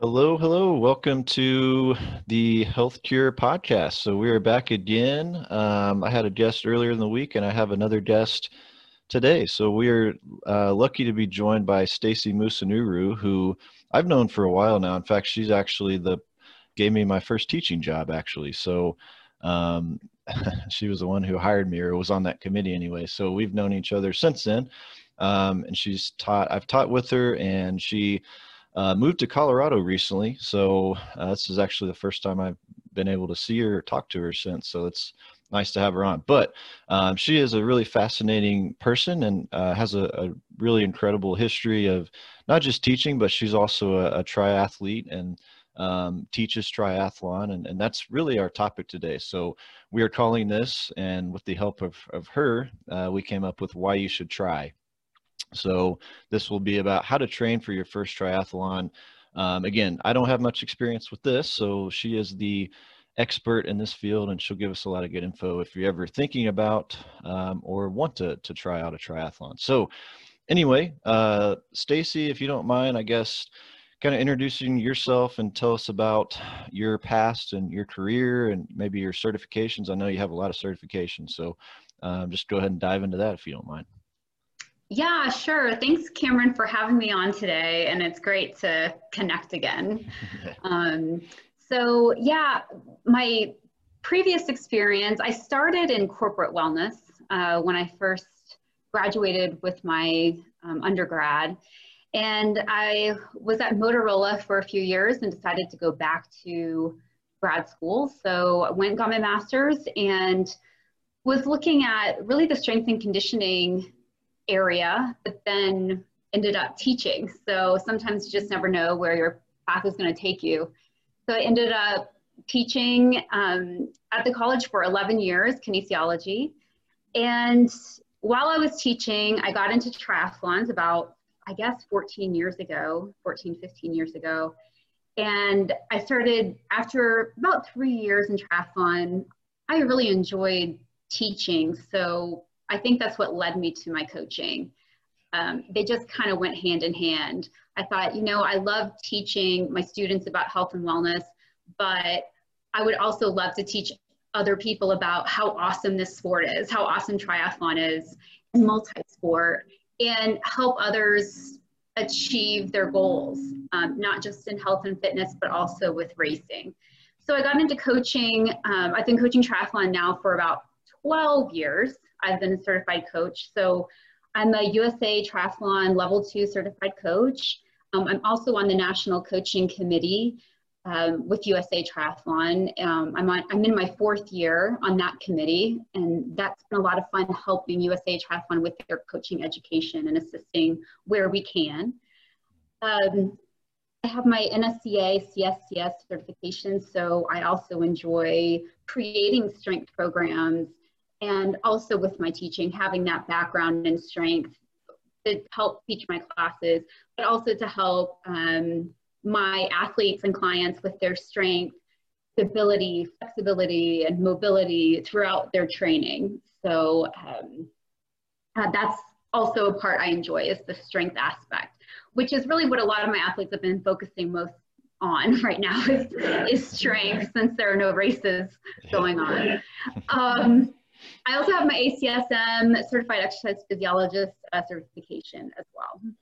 Hello, hello. Welcome to the Health Cure podcast. So we are back again. Um, I had a guest earlier in the week, and I have another guest today. So we are uh, lucky to be joined by Stacy Musunuru, who I've known for a while now. In fact, she's actually the gave me my first teaching job, actually. So um, she was the one who hired me, or was on that committee anyway. So we've known each other since then. Um, and she's taught. I've taught with her, and she uh, moved to Colorado recently, so uh, this is actually the first time I've been able to see her, or talk to her since. So it's nice to have her on. But um, she is a really fascinating person and uh, has a, a, really incredible history of not just teaching, but she's also a, a triathlete and um, teaches triathlon, and, and that's really our topic today. So we are calling this, and with the help of, of her, uh, we came up with why you should try. So this will be about how to train for your first triathlon. Um, again, I don't have much experience with this, so she is the expert in this field and she'll give us a lot of good info if you're ever thinking about um, or want to, to try out a triathlon. So anyway, uh, Stacy, if you don't mind, I guess kind of introducing yourself and tell us about your past and your career and maybe your certifications. I know you have a lot of certifications, so um, just go ahead and dive into that if you don't mind. Yeah, sure. Thanks, Cameron, for having me on today. And it's great to connect again. um, so, yeah, my previous experience, I started in corporate wellness uh, when I first graduated with my um, undergrad. And I was at Motorola for a few years and decided to go back to grad school. So I went, got my master's, and was looking at really the strength and conditioning area, but then ended up teaching. So sometimes you just never know where your path is going to take you. So I ended up teaching um, at the college for 11 years, kinesiology. And while I was teaching, I got into triathlons about, I guess, 14 years ago, 14, 15 years ago. And I started, after about three years in triathlon, I really enjoyed teaching. So I think that's what led me to my coaching. Um, they just kind of went hand in hand. I thought, you know, I love teaching my students about health and wellness, but I would also love to teach other people about how awesome this sport is, how awesome triathlon is, multi-sport, and help others achieve their goals, um, not just in health and fitness, but also with racing. So I got into coaching. Um, I've been coaching triathlon now for about 12 years. I've been a certified coach. So I'm a USA Triathlon Level 2 certified coach. Um, I'm also on the National Coaching Committee um, with USA Triathlon. Um, I'm, on, I'm in my fourth year on that committee, and that's been a lot of fun helping USA Triathlon with their coaching education and assisting where we can. Um, I have my NSCA CSCS certification, so I also enjoy creating strength programs and also with my teaching, having that background and strength to help teach my classes, but also to help um, my athletes and clients with their strength, stability, flexibility, and mobility throughout their training. So um, uh, that's also a part I enjoy is the strength aspect, which is really what a lot of my athletes have been focusing most on right now is, is strength since there are no races going on. Um, I also have my ACSM certified exercise physiologist uh, certification as well.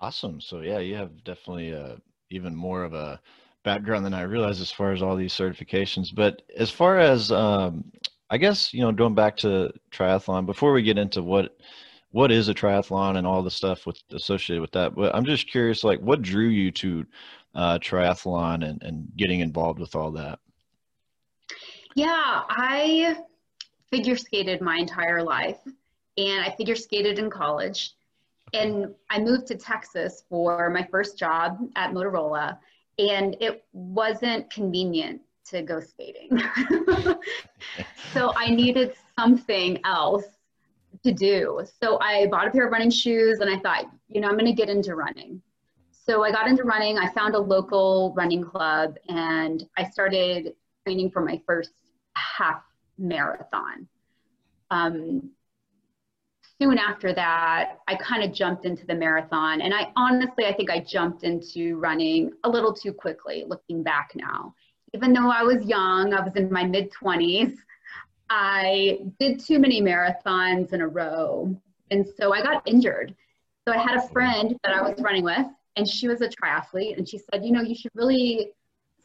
Awesome. So yeah, you have definitely uh, even more of a background than I realized as far as all these certifications. But as far as um, I guess you know, going back to triathlon before we get into what what is a triathlon and all the stuff with associated with that. But I'm just curious, like, what drew you to uh, triathlon and, and getting involved with all that? Yeah, I figure skated my entire life and I figure skated in college. And I moved to Texas for my first job at Motorola, and it wasn't convenient to go skating. so I needed something else to do. So I bought a pair of running shoes and I thought, you know, I'm going to get into running. So I got into running. I found a local running club and I started training for my first half marathon. Um, soon after that, I kind of jumped into the marathon. And I honestly, I think I jumped into running a little too quickly, looking back now. Even though I was young, I was in my mid 20s, I did too many marathons in a row. And so I got injured. So I had a friend that I was running with, and she was a triathlete. And she said, You know, you should really,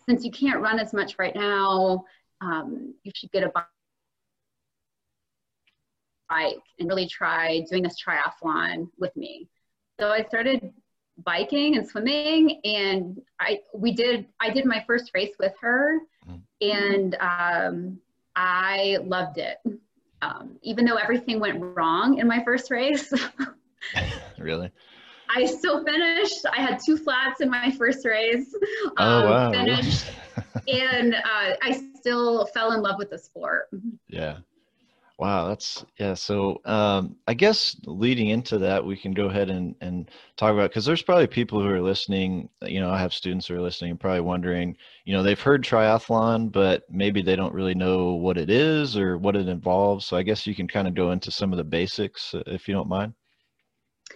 since you can't run as much right now, um, you should get a bike and really try doing this triathlon with me. So I started biking and swimming and I we did I did my first race with her mm-hmm. and um, I loved it. Um, even though everything went wrong in my first race. really? I still finished. I had two flats in my first race. Um, oh wow! Finished, and uh, I still fell in love with the sport. Yeah. Wow, that's yeah. So um, I guess leading into that, we can go ahead and, and talk about because there's probably people who are listening. You know, I have students who are listening, and probably wondering. You know, they've heard triathlon, but maybe they don't really know what it is or what it involves. So I guess you can kind of go into some of the basics, uh, if you don't mind.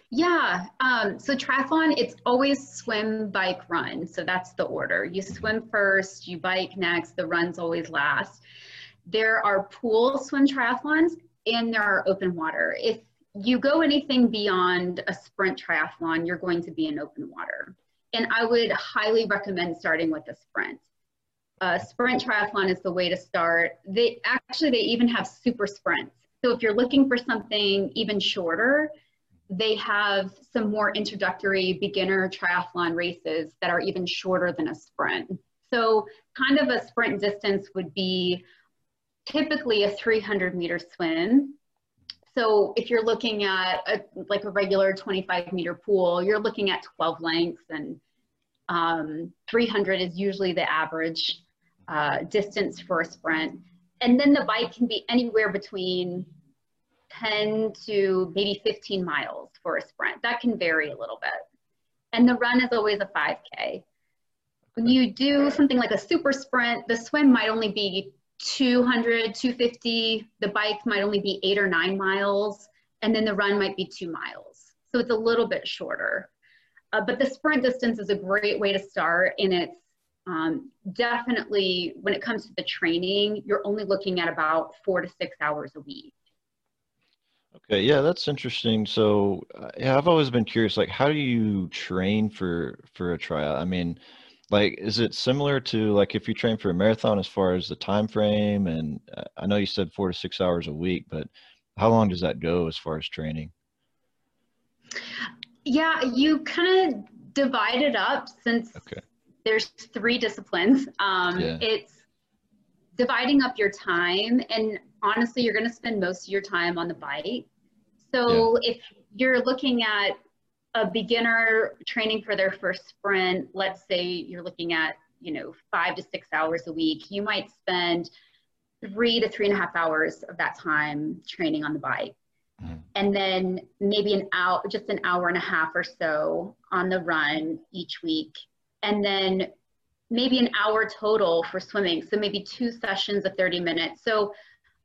Yeah. Um, so triathlon, it's always swim, bike, run. So that's the order. You swim first, you bike next. The runs always last there are pool swim triathlons and there are open water. If you go anything beyond a sprint triathlon, you're going to be in open water. And I would highly recommend starting with a sprint. A sprint triathlon is the way to start. They actually they even have super sprints. So if you're looking for something even shorter, they have some more introductory beginner triathlon races that are even shorter than a sprint. So kind of a sprint distance would be typically a 300 meter swim. So if you're looking at a, like a regular 25 meter pool, you're looking at 12 lengths and um, 300 is usually the average uh, distance for a sprint. And then the bike can be anywhere between 10 to maybe 15 miles for a sprint. That can vary a little bit. And the run is always a 5K. When you do something like a super sprint, the swim might only be 200, 250. The bike might only be eight or nine miles, and then the run might be two miles. So it's a little bit shorter. Uh, but the sprint distance is a great way to start, and it's um, definitely when it comes to the training, you're only looking at about four to six hours a week. Okay, yeah, that's interesting. So, uh, yeah, I've always been curious. Like, how do you train for for a trial? I mean, like is it similar to like if you train for a marathon as far as the time frame and uh, i know you said four to six hours a week but how long does that go as far as training yeah you kind of divide it up since okay. there's three disciplines um, yeah. it's dividing up your time and honestly you're going to spend most of your time on the bike so yeah. if you're looking at a beginner training for their first sprint, let's say you're looking at, you know, five to six hours a week, you might spend three to three and a half hours of that time training on the bike. Mm-hmm. And then maybe an hour, just an hour and a half or so on the run each week. And then maybe an hour total for swimming. So maybe two sessions of 30 minutes. So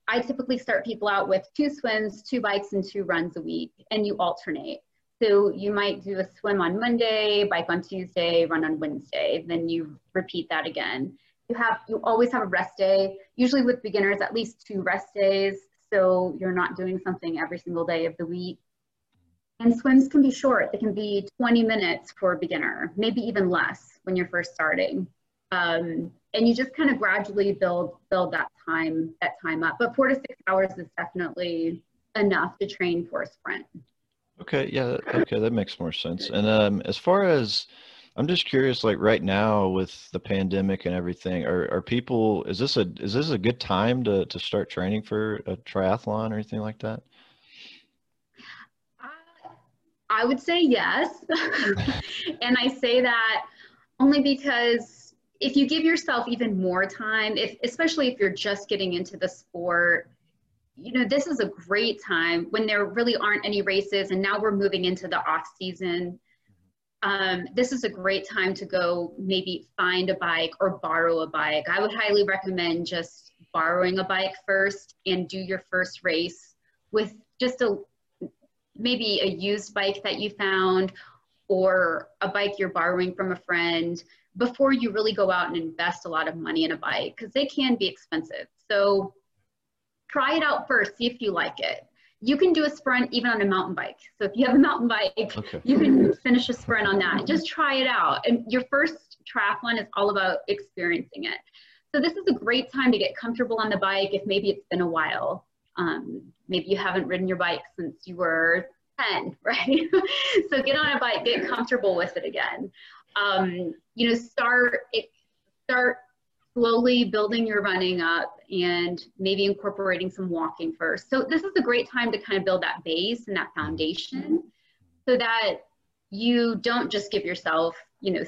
I typically start people out with two swims, two bikes, and two runs a week, and you alternate. So you might do a swim on Monday, bike on Tuesday, run on Wednesday, then you repeat that again. You have you always have a rest day. Usually with beginners, at least two rest days, so you're not doing something every single day of the week. And swims can be short. They can be 20 minutes for a beginner, maybe even less when you're first starting. Um, and you just kind of gradually build build that time that time up. But four to six hours is definitely enough to train for a sprint. Okay, yeah, okay, that makes more sense. And um, as far as I'm just curious, like right now with the pandemic and everything, are are people? Is this a is this a good time to to start training for a triathlon or anything like that? I would say yes, and I say that only because if you give yourself even more time, if especially if you're just getting into the sport, you know, this is a great time when there really aren't any races and now we're moving into the off season. Um, this is a great time to go maybe find a bike or borrow a bike. I would highly recommend just borrowing a bike first and do your first race with just a maybe a used bike that you found or a bike you're borrowing from a friend before you really go out and invest a lot of money in a bike because they can be expensive. So try it out first, see if you like it. You can do a sprint even on a mountain bike. So if you have a mountain bike, okay. you can finish a sprint on that. Just try it out. And your first triathlon is all about experiencing it. So this is a great time to get comfortable on the bike if maybe it's been a while. Um, maybe you haven't ridden your bike since you were 10, right? so get on a bike, get comfortable with it again. Um, you know, start it, start slowly building your running up and maybe incorporating some walking first. So this is a great time to kind of build that base and that foundation so that you don't just give yourself, you know,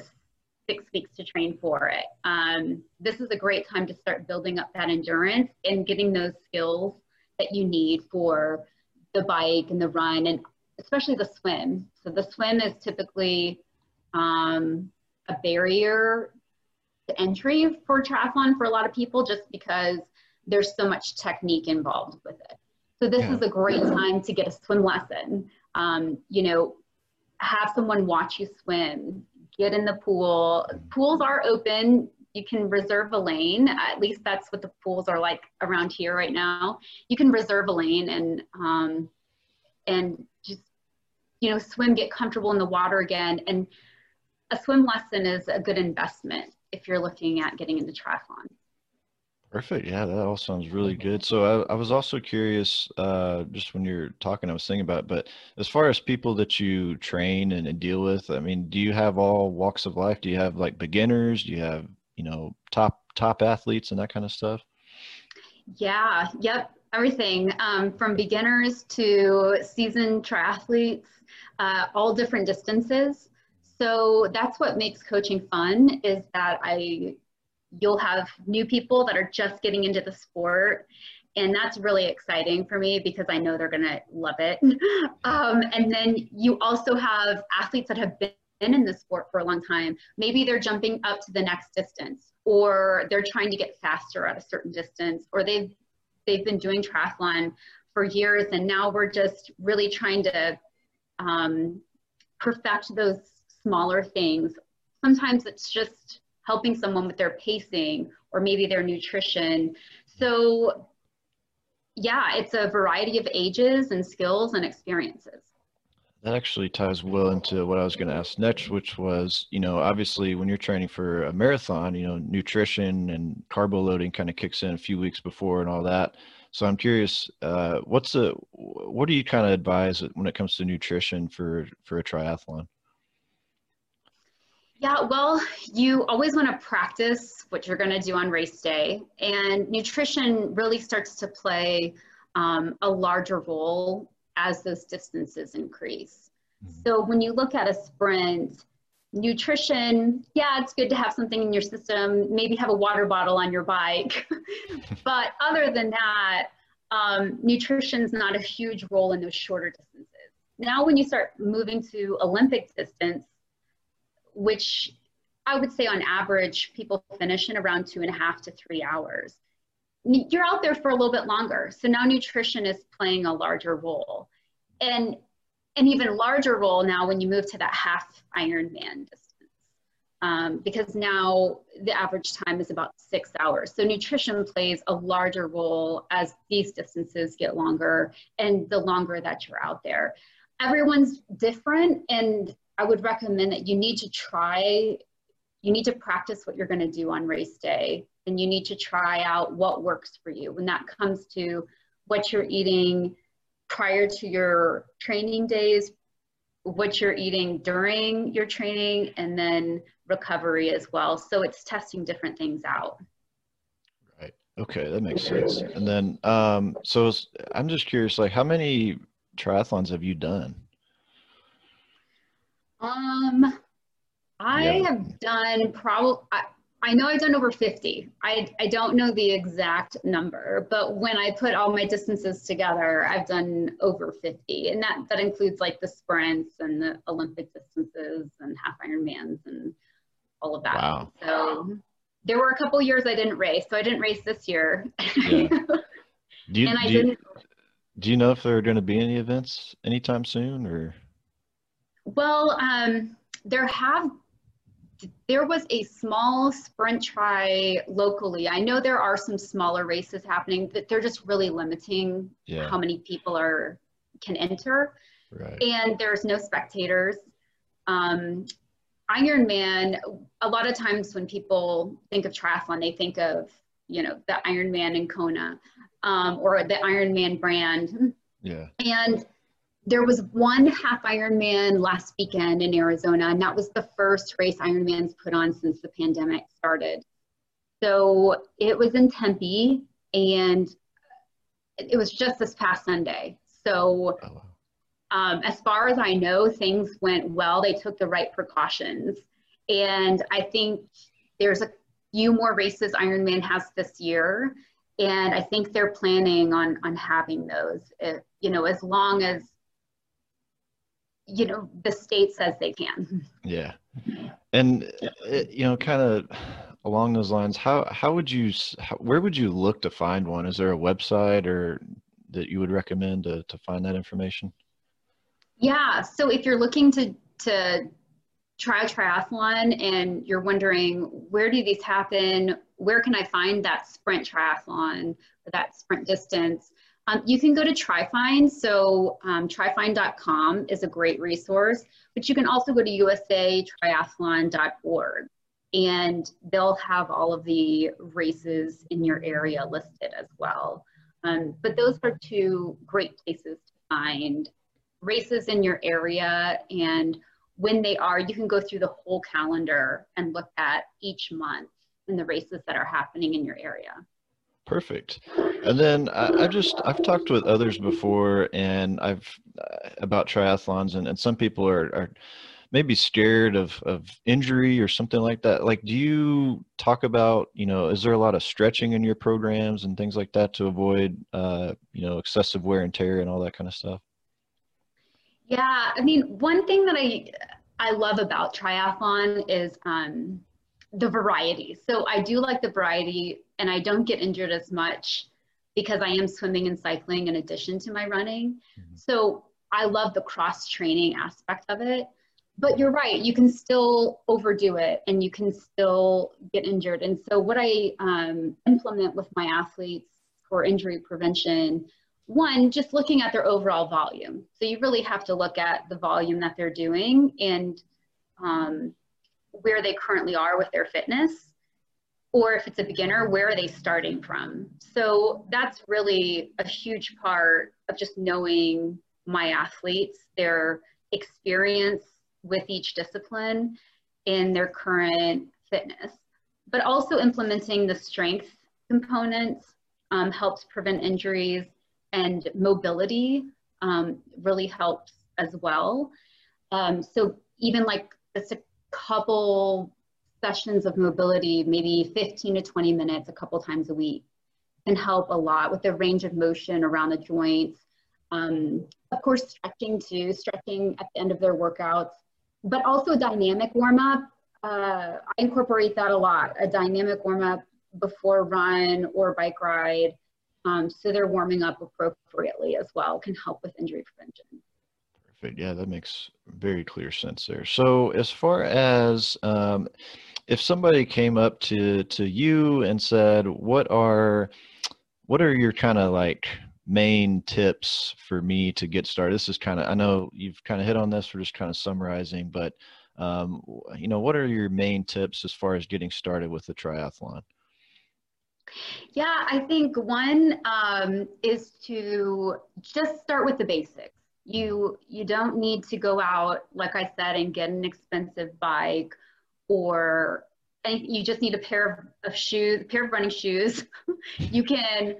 six weeks to train for it. Um, this is a great time to start building up that endurance and getting those skills that you need for the bike and the run and especially the swim. So the swim is typically um, a barrier entry for triathlon for a lot of people just because there's so much technique involved with it. So this yeah. is a great time to get a swim lesson. Um, you know, have someone watch you swim, get in the pool. Pools are open. You can reserve a lane. At least that's what the pools are like around here right now. You can reserve a lane and um, and just you know swim, get comfortable in the water again. And a swim lesson is a good investment if you're looking at getting into triathlon. Perfect. Yeah, that all sounds really good. So I, I was also curious, uh, just when you're talking, I was thinking about, it, but as far as people that you train and, and deal with, I mean, do you have all walks of life? Do you have like beginners? Do you have, you know, top top athletes and that kind of stuff? Yeah. Yep. Everything um, from beginners to seasoned triathletes, uh, all different distances. So that's what makes coaching fun is that I you'll have new people that are just getting into the sport and that's really exciting for me because I know they're going to love it. Um, and then you also have athletes that have been in the sport for a long time. Maybe they're jumping up to the next distance, or they're trying to get faster at a certain distance, or they've they've been doing triathlon for years, and now we're just really trying to um, perfect those smaller things. Sometimes it's just helping someone with their pacing or maybe their nutrition. So, yeah, it's a variety of ages and skills and experiences. That actually ties well into what I was going to ask next, which was, you know, obviously when you're training for a marathon, you know, nutrition and carbo loading kind of kicks in a few weeks before and all that. So I'm curious, uh, what's the, what do you kind of advise when it comes to nutrition for for a triathlon? Yeah, well, you always want to practice what you're going to do on race day, and nutrition really starts to play um, a larger role as those distances increase. Mm-hmm. So when you look at a sprint, nutrition, yeah, it's good to have something in your system, maybe have a water bottle on your bike. but other than that, um, nutrition's not a huge role in those shorter distances. Now, when you start moving to Olympic distance, which I would say on average, people finish in around two and a half to three hours. You're out there for a little bit longer. So now nutrition is playing a larger role. And an even larger role now when you move to that half Ironman distance. Um, because now the average time is about six hours. So nutrition plays a larger role as these distances get longer and the longer that you're out there. Everyone's different and I would recommend that you need to try, you need to practice what you're going to do on race day, and you need to try out what works for you. When that comes to what you're eating prior to your training days, what you're eating during your training, and then recovery as well. So it's testing different things out. Right. Okay, that makes sense. And then, um, so I'm just curious, like, how many triathlons have you done? Um, I yeah. have done probably. I I know I've done over 50. I, I don't know the exact number, but when I put all my distances together, I've done over 50. And that, that includes like the sprints and the Olympic distances and half Ironmans and all of that. Wow. So there were a couple years I didn't race. So I didn't race this year. Yeah. Do you, and I do, didn't, do you know if there are going to be any events anytime soon or? Well, um, there have there was a small sprint tri locally. I know there are some smaller races happening, but they're just really limiting Yeah. how many people are can enter, Right. and there's no spectators. Um, Ironman. A lot of times when people think of triathlon, they think of you know the Ironman in Kona um, or the Ironman brand. Yeah. And there was one half Ironman last weekend in Arizona, and that was the first race Ironman's put on since the pandemic started. So it was in Tempe, and it was just this past Sunday. So, Oh, um, as far as I know, things went well. They took the right precautions. And I think there's a few more races Ironman has this year. And I think they're planning on, on having those, if, you know, as long as, you know, the state says they can. Yeah. And it, eh, you know, kind of along those lines, how how would you how, where would you look to find one? Is there a website or that you would recommend to to find that information? Yeah. So if you're looking to to try a triathlon and you're wondering where do these happen, where can I find that sprint triathlon or that sprint distance, um, you can go to TriFind. So um, TriFind.com is a great resource, but you can also go to USATriathlon.org and they'll have all of the races in your area listed as well. Um, but those are two great places to find races in your area and when they are, you can go through the whole calendar and look at each month and the races that are happening in your area. Perfect. And then I, I just I've talked with others before, and I've uh, about triathlons, and, and some people are, are maybe scared of of injury or something like that. Like, do you talk about you know is there a lot of stretching in your programs and things like that to avoid uh, you know excessive wear and tear and all that kind of stuff? Yeah, I mean, one thing that I I love about triathlon is um, the variety. So I do like the variety, and I don't get injured as much because I am swimming and cycling in addition to my running. Mhm. So I love the cross training aspect of it. But you're right, you can still overdo it and you can still get injured. And so, what I um, implement with my athletes for injury prevention one, just looking at their overall volume. So you really have to look at the volume that they're doing and um, where they currently are with their fitness. Or if it's a beginner, where are they starting from? So that's really a huge part of just knowing my athletes, their experience with each discipline, and their current fitness. But also implementing the strength components um, helps prevent injuries and mobility um, really helps as well. Um, so even like just a couple sessions of mobility, maybe 15 to 20 minutes a couple times a week can help a lot with the range of motion around the joints. Um, of course, stretching too, stretching at the end of their workouts, but also dynamic warm up. Uh, I incorporate that a lot, a dynamic warm up before run or bike ride. Um, so they're warming up appropriately as well can help with injury prevention. Perfect. Yeah, that makes very clear sense there. So as far as um, if somebody came up to to you and said, "What are what are your kind of like main tips for me to get started?" This is kind of I know you've kind of hit on this. We're just kind of summarizing, but um, you know, what are your main tips as far as getting started with the triathlon? Yeah, I think one um, is to just start with the basics. You you don't need to go out, like I said, and get an expensive bike, or and you just need a pair of, of shoes, a pair of running shoes. you can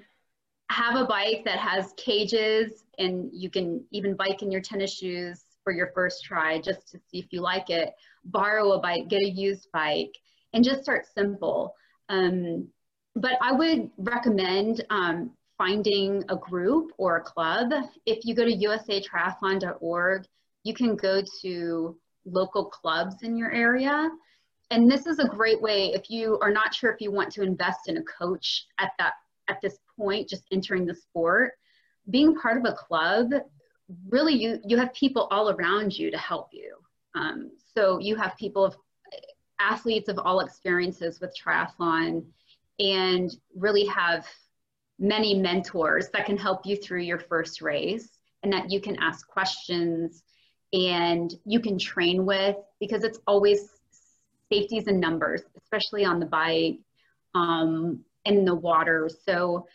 have a bike that has cages, and you can even bike in your tennis shoes for your first try, just to see if you like it. Borrow a bike, get a used bike, and just start simple. Um, but I would recommend um, finding a group or a club. If you go to usatriathlon.org, you can go to local clubs in your area. And this is a great way if you are not sure if you want to invest in a coach at that at this point, just entering the sport, being part of a club, really you you have people all around you to help you. Um, so you have people of athletes of all experiences with triathlon and really have many mentors that can help you through your first race and that you can ask questions and you can train with because it's always safeties and numbers, especially on the bike um, and in the water. So,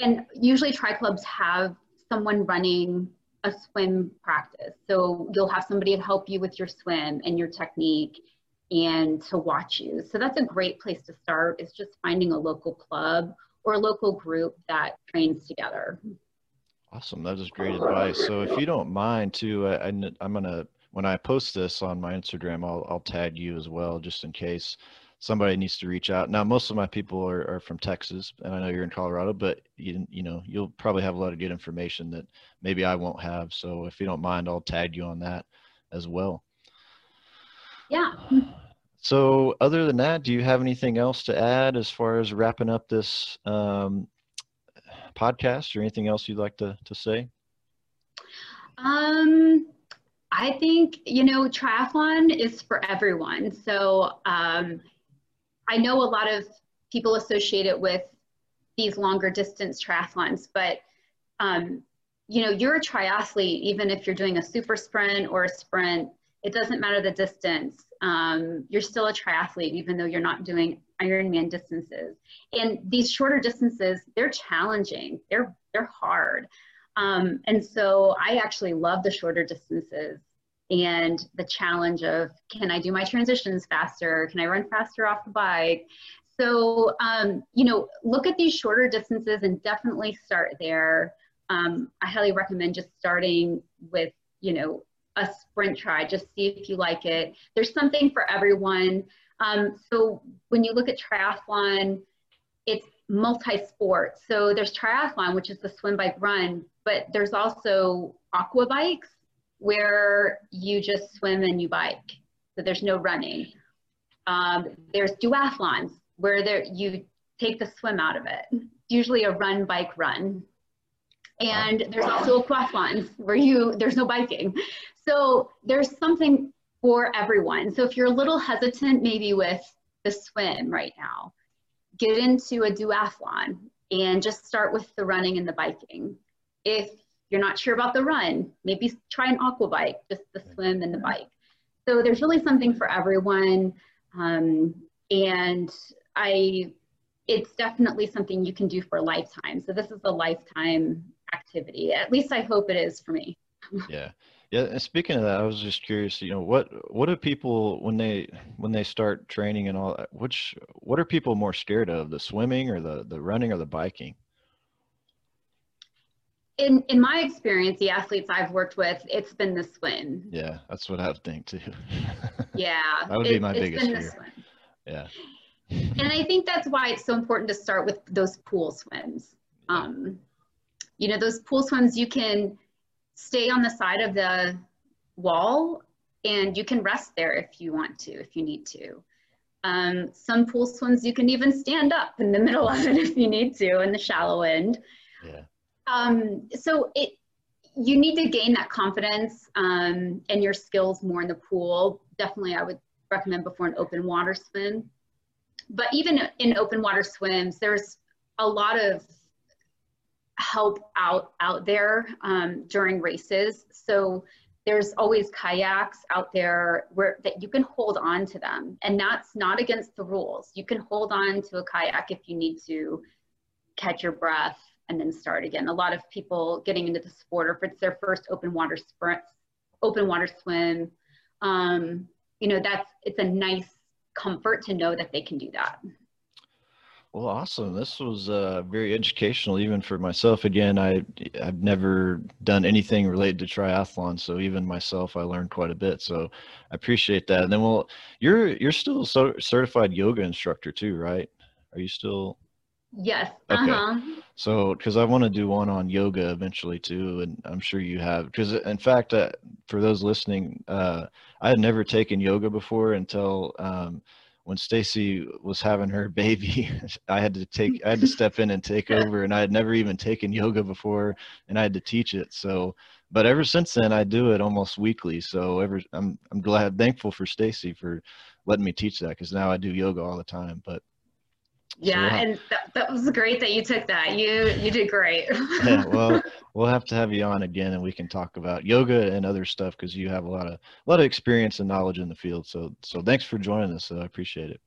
and usually tri clubs have someone running a swim practice. So you'll have somebody to help you with your swim and your technique and to watch you. So that's a great place to start is just finding a local club or a local group that trains together. Awesome. That is great advice. So if you don't mind too, I, am going to, when I post this on my Instagram, I'll, I'll tag you as well, just in case somebody needs to reach out. Now, most of my people are, are from Texas and I know you're in Colorado, but you, you know, you'll probably have a lot of good information that maybe I won't have. So if you don't mind, I'll tag you on that as well. Yeah. So, other than that, do you have anything else to add as far as wrapping up this um, podcast, or anything else you'd like to to say? Um, I think you know triathlon is for everyone. So, um, I know a lot of people associate it with these longer distance triathlons, but um, you know you're a triathlete even if you're doing a super sprint or a sprint. It doesn't matter the distance um, you're still a triathlete, even though you're not doing Ironman distances. And these shorter distances, they're challenging. They're they're hard. Um, and so I actually love the shorter distances and the challenge of can I do my transitions faster? Can I run faster off the bike? So um, you know, look at these shorter distances and definitely start there. Um, I highly recommend just starting with you know a sprint tri, just see if you like it. There's something for everyone. Um, so when you look at triathlon, it's multi-sport. So there's triathlon, which is the swim, bike, run, but there's also aqua bikes where you just swim and you bike. So there's no running. Um, there's duathlons where there you take the swim out of it. Usually a run, bike, run. And there's also aquathlons where you there's no biking. So there's something for everyone. So if you're a little hesitant maybe with the swim right now, get into a duathlon and just start with the running and the biking. If you're not sure about the run, maybe try an aqua bike, just the swim and the bike. So there's really something for everyone. Um, and I, it's definitely something you can do for a lifetime. So this is a lifetime activity. At least I hope it is for me. yeah. Yeah, and speaking of that, I was just curious. You know, what what do people when they when they start training and all? that? Which what are people more scared of, the swimming or the the running or the biking? In in my experience, the athletes I've worked with, it's been the swim. Yeah, that's what I would think too. yeah, that would it, be my biggest fear. Yeah. and I think that's why it's so important to start with those pool swims. Um, you know, those pool swims you can stay on the side of the wall and you can rest there if you want to, if you need to. Um, some pool swims you can even stand up in the middle of it if you need to in the shallow end. Yeah. Um, so it you need to gain that confidence um, and your skills more in the pool. Definitely, I would recommend before an open water swim. But even in open water swims, there's a lot of help out out there um, during races. So there's always kayaks out there where that you can hold on to them, and that's not against the rules. You can hold on to a kayak if you need to catch your breath and then start again. A lot of people getting into the sport, or if it's their first open water sprint, open water swim, um, you know, that's it's a nice comfort to know that they can do that. Well, awesome. This was uh, very educational, even for myself. Again, I I've never done anything related to triathlon, so even myself, I learned quite a bit. So I appreciate that. And then, well, you're you're still a certified yoga instructor too, right? Are you still? Yes. Okay. Uh-huh. So, because I want to do one on yoga eventually too, and I'm sure you have. Because in fact, uh, for those listening, uh, I had never taken yoga before until. Um, when Stacy was having her baby, I had to take, I had to step in and take over, and I had never even taken yoga before, and I had to teach it. So, but ever since then, I do it almost weekly. So, ever, I'm, I'm glad, thankful for Stacy for letting me teach that because now I do yoga all the time. But yeah, and that, that was great that you took that. You you did great. yeah, well, we'll have to have you on again, and we can talk about yoga and other stuff because you have a lot of a lot of experience and knowledge in the field. So so thanks for joining us. I appreciate it.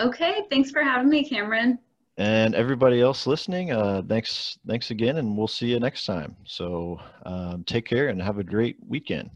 Okay, thanks for having me, Cameron. And everybody else listening, uh, thanks thanks again, and we'll see you next time. So um, take care and have a great weekend.